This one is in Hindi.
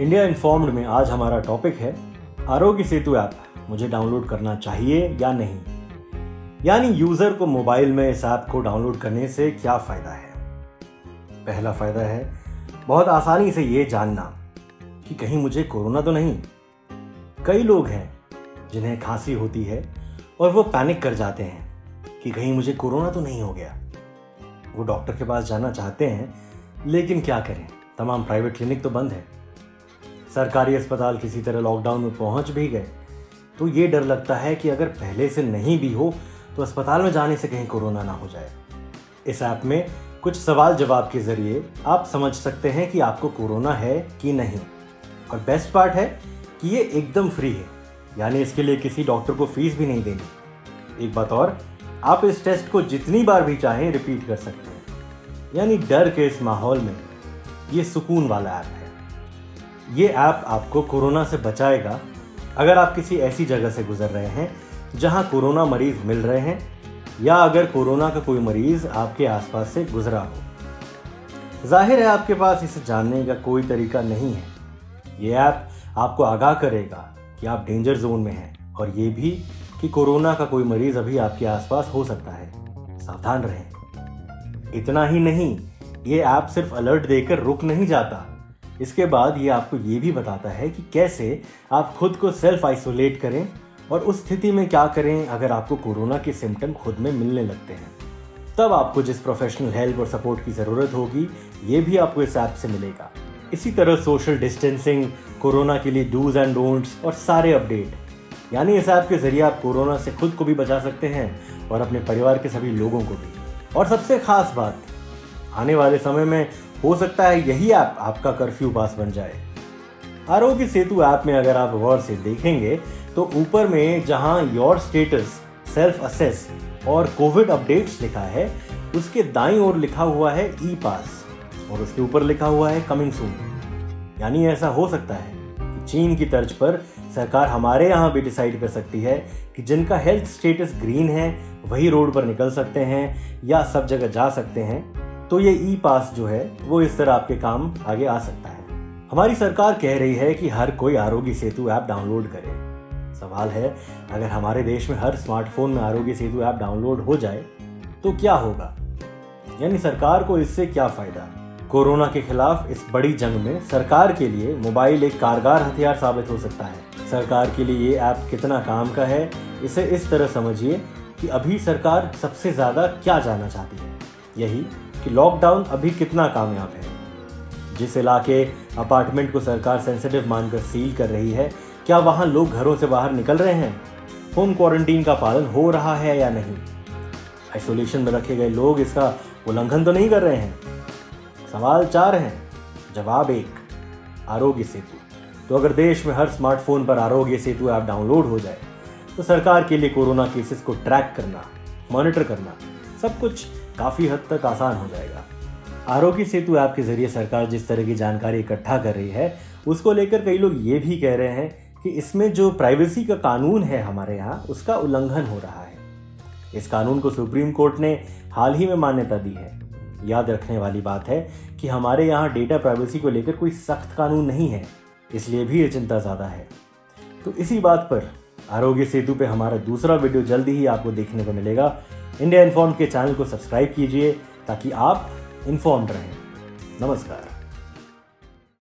इंडिया इन्फॉर्म्ड में आज हमारा टॉपिक है, आरोग्य सेतु ऐप मुझे डाउनलोड करना चाहिए या नहीं? यानी यूज़र को मोबाइल में इस ऐप को डाउनलोड करने से क्या फ़ायदा है? पहला फ़ायदा है, बहुत आसानी से ये जानना कि कहीं मुझे कोरोना तो नहीं। कई लोग हैं जिन्हें खांसी होती है और वो पैनिक कर जाते हैं कि कहीं मुझे कोरोना तो नहीं हो गया। वो डॉक्टर के पास जाना चाहते हैं, लेकिन क्या करें? तमाम प्राइवेट क्लिनिक तो बंद है। सरकारी अस्पताल किसी तरह लॉकडाउन में पहुँच भी गए। तो ये डर लगता है कि अगर पहले से नहीं भी हो तो अस्पताल में जाने से कहीं कोरोना ना हो जाए। इस ऐप में कुछ सवाल जवाब के ज़रिए आप समझ सकते हैं कि आपको कोरोना है कि नहीं। और बेस्ट पार्ट है कि ये एकदम फ्री है। यानी इसके लिए किसी डॉक्टर को फ़ीस भी नहीं देनी। एक बात और, आप इस टेस्ट को जितनी बार भी चाहें रिपीट कर सकते हैं। यानी डर के इस माहौल में ये सुकून वाला ऐप है। ये ऐप आपको कोरोना से बचाएगा। अगर आप किसी ऐसी जगह से गुजर रहे हैं, जहाँ कोरोना मरीज़ मिल रहे हैं, या अगर कोरोना का कोई मरीज़ आपके आसपास से गुजरा हो। ज़ाहिर है आपके पास इसे जानने का कोई तरीका नहीं है। ये ऐप आपको आगाह करेगा कि आप डेंजर जोन में हैं और ये भी कि कोरोना का कोई मरीज़ अभी आपके आसपास हो सकता है। सावधान रहें। इतना ही नहीं, ये ऐप सिर्फ़ अलर्ट देकर रुक नहीं जाता। इसके बाद ये आपको ये भी बताता है कि कैसे आप खुद को सेल्फ आइसोलेट करें और उस स्थिति में क्या करें अगर आपको कोरोना के सिम्टम खुद में मिलने लगते हैं। तब आपको जिस प्रोफेशनल हेल्प और सपोर्ट की ज़रूरत होगी, ये भी आपको इस ऐप से मिलेगा। इसी तरह सोशल डिस्टेंसिंग कोरोना के लिए डूज एंड डोंट्स और सारे अपडेट यानी इस ऐप के ज़रिए आप कोरोना से खुद को भी बचा सकते हैं और अपने परिवार के सभी लोगों को भी। और सबसे खास बात, आने वाले समय में हो सकता है यही ऐप आपका कर्फ्यू पास बन जाए। आरोग्य सेतु ऐप में अगर आप गौर से देखेंगे तो ऊपर में जहाँ योर स्टेटस सेल्फ असेस और कोविड अपडेट्स लिखा है, उसके दाई ओर लिखा हुआ है ई पास और उसके ऊपर लिखा हुआ है कमिंग सून यानी ऐसा हो सकता है कि चीन की तर्ज पर सरकार हमारे यहाँ भी डिसाइड कर सकती है कि जिनका हेल्थ स्टेटस ग्रीन है, वही रोड पर निकल सकते हैं या सब जगह जा सकते हैं। तो ये ई पास जो है, वो इस तरह आपके काम आगे आ सकता है। हमारी सरकार कह रही है कि हर कोई आरोग्य सेतु ऐप डाउनलोड करे। सवाल है, अगर हमारे देश में हर स्मार्टफ़ोन में आरोग्य सेतु ऐप डाउनलोड हो जाए तो क्या होगा? यानी सरकार को इससे क्या फ़ायदा? कोरोना के खिलाफ इस बड़ी जंग में सरकार के लिए मोबाइल एक कारगर हथियार साबित हो सकता है। सरकार के लिए ये ऐप कितना काम का है, इसे इस तरह समझिए कि अभी सरकार सबसे ज़्यादा क्या जानना चाहती है। यही कि लॉकडाउन अभी कितना कामयाब है। जिस इलाके अपार्टमेंट को सरकार सेंसिटिव मानकर सील कर रही है, क्या वहाँ लोग घरों से बाहर निकल रहे हैं? होम क्वारंटीन का पालन हो रहा है या नहीं? आइसोलेशन में रखे गए लोग इसका उल्लंघन तो नहीं कर रहे हैं। सवाल चार हैं। जवाब एक, आरोग्य सेतु। तो अगर देश में हर स्मार्टफ़ोन पर आरोग्य सेतु ऐप डाउनलोड हो जाए तो सरकार के लिए कोरोना केसेस को ट्रैक करना मॉनिटर करना, सब कुछ काफ़ी हद तक आसान हो जाएगा। आरोग्य सेतु ऐप के ज़रिए सरकार जिस तरह की जानकारी इकट्ठा कर रही है, उसको लेकर कई लोग ये भी कह रहे हैं कि इसमें जो प्राइवेसी का कानून है हमारे यहाँ, उसका उल्लंघन हो रहा है। इस कानून को सुप्रीम कोर्ट ने हाल ही में मान्यता दी है। याद रखने वाली बात है कि हमारे यहाँ डेटा प्राइवेसी को लेकर कोई सख्त कानून नहीं है, इसलिए भी ये चिंता ज़्यादा है। तो इसी बात पर आरोग्य सेतु पे हमारा दूसरा वीडियो जल्दी ही आपको देखने को मिलेगा। इंडिया इन्फॉर्म के चैनल को सब्सक्राइब कीजिए ताकि आप इन्फॉर्म्ड रहें। नमस्कार।